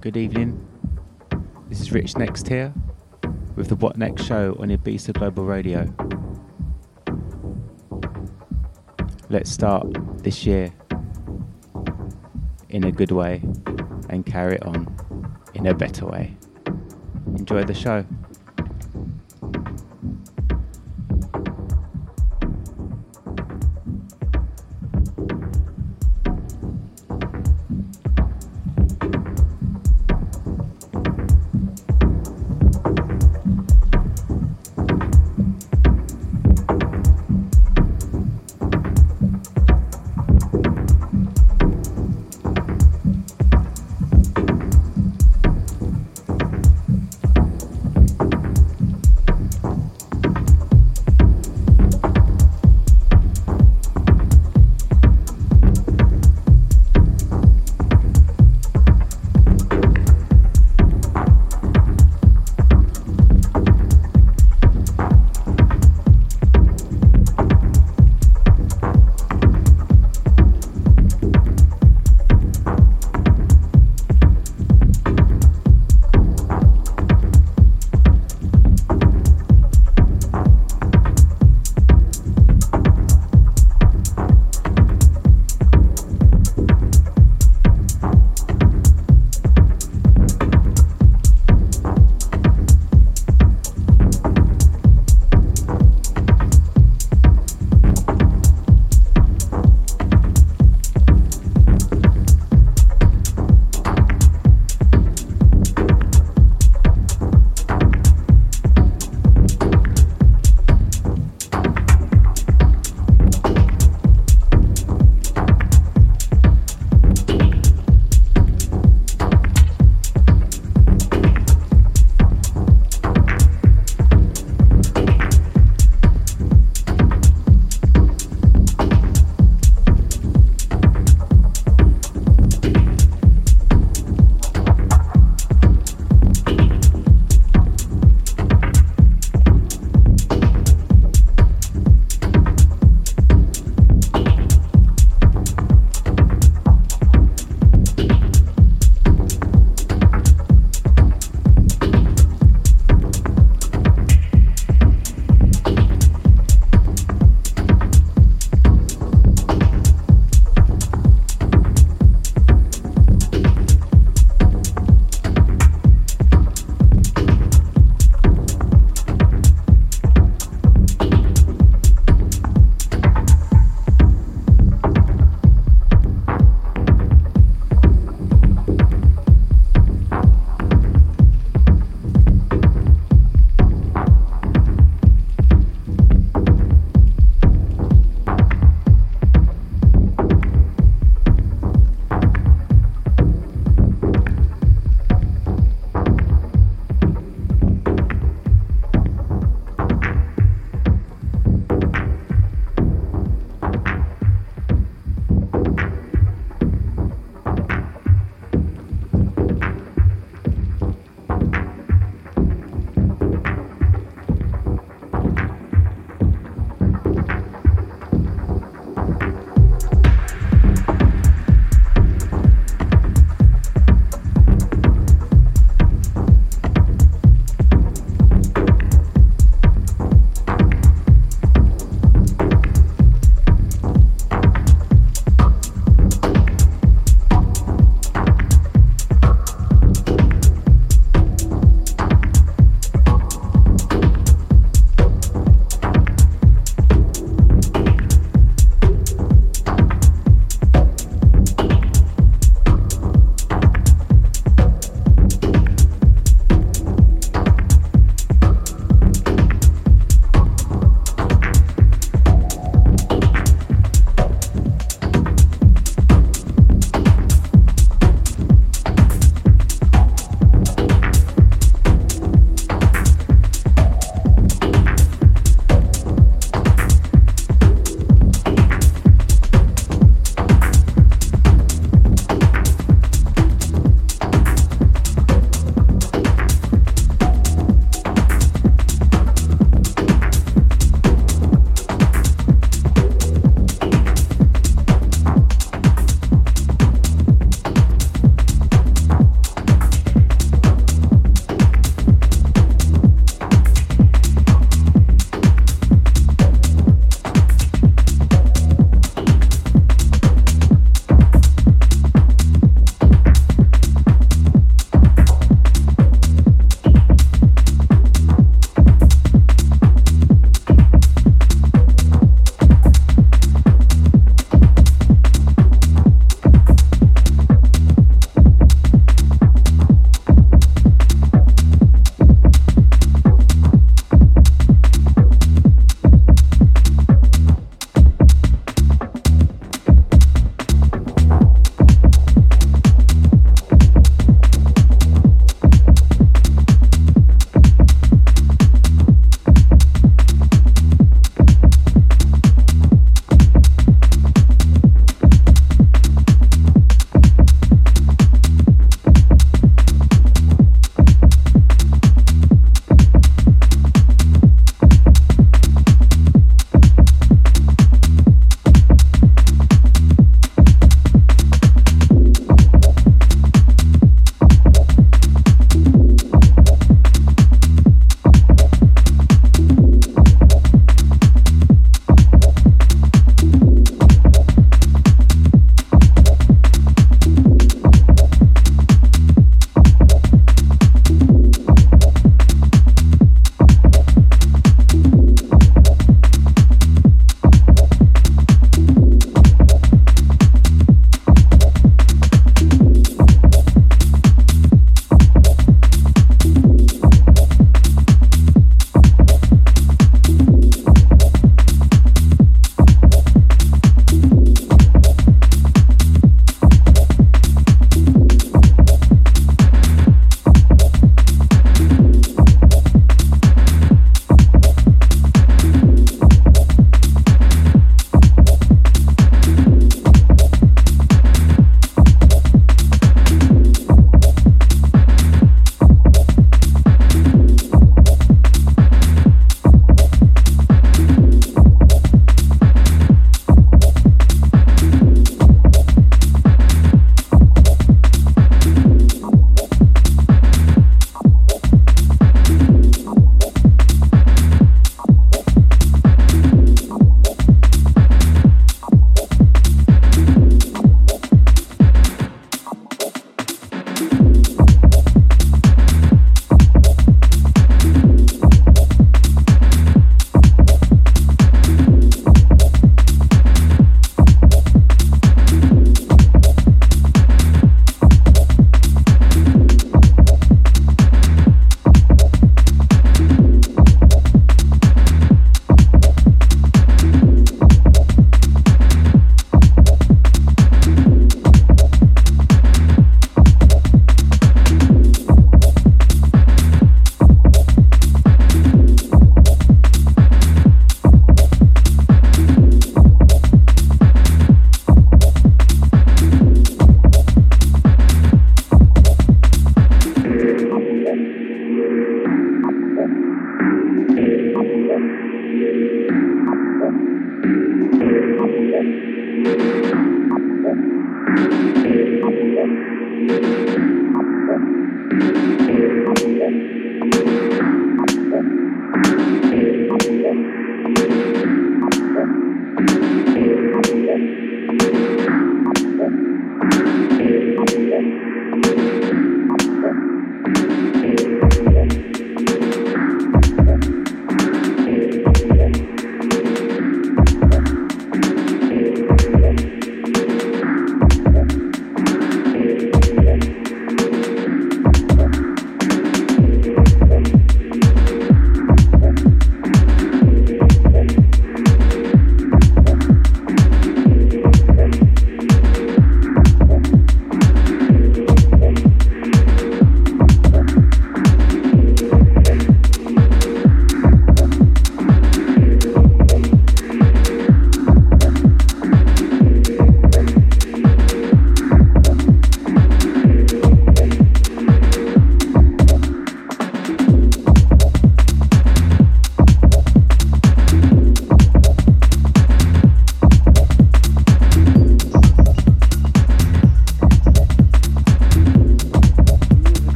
Good evening. This is Rich NxT here with the What NxT show on Ibiza Global Radio. Let's start this year in a good way and carry it on in a better way. Enjoy the show.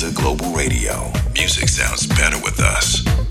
Ibiza Global Radio. Music sounds better with us.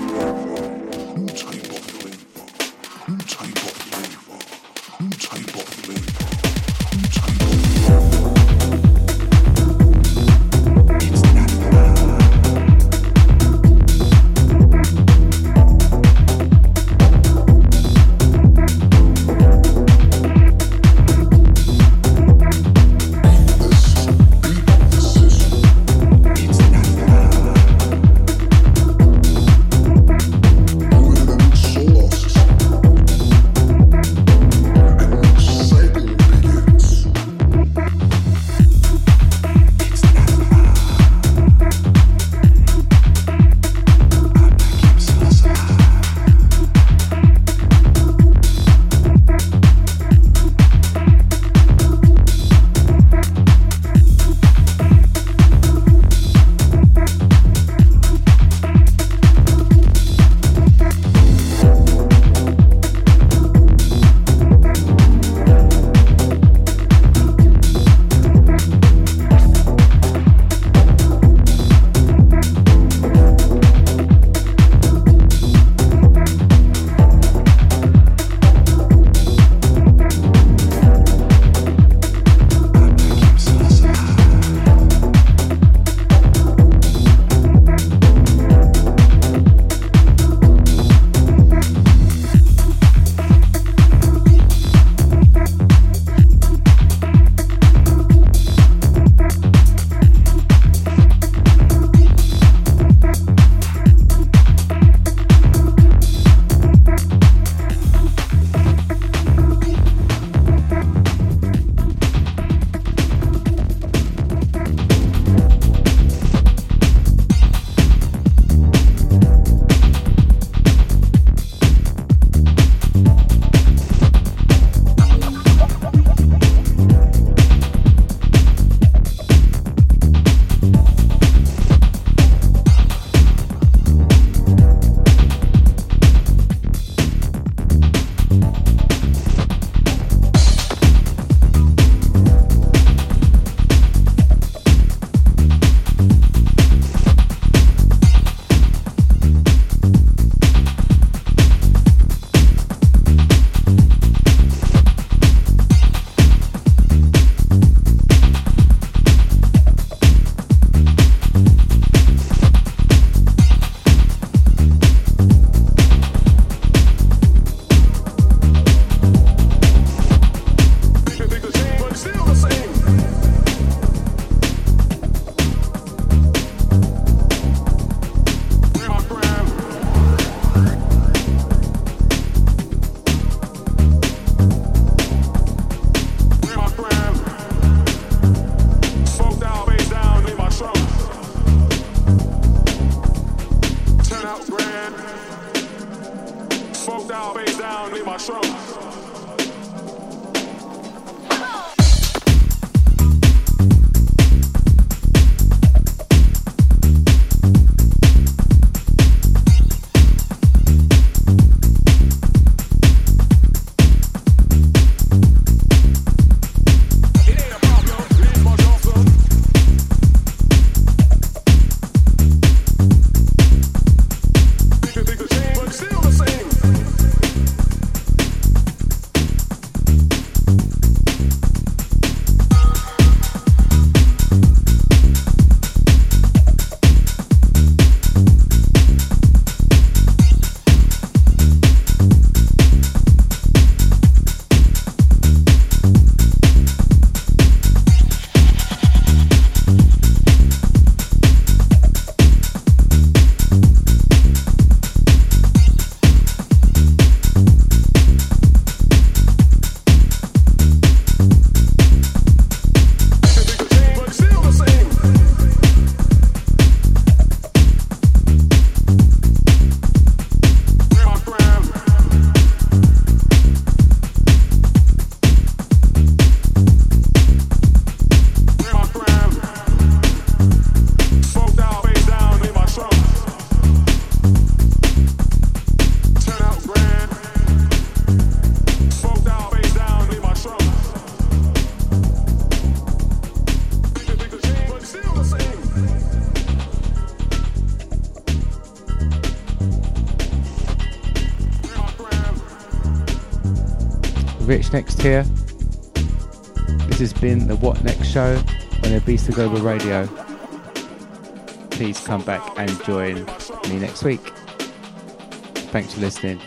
Nu type of flavor. New type Next here. This has been the What NxT show on Ibiza Global Radio. Please come back and join me next week. Thanks for listening.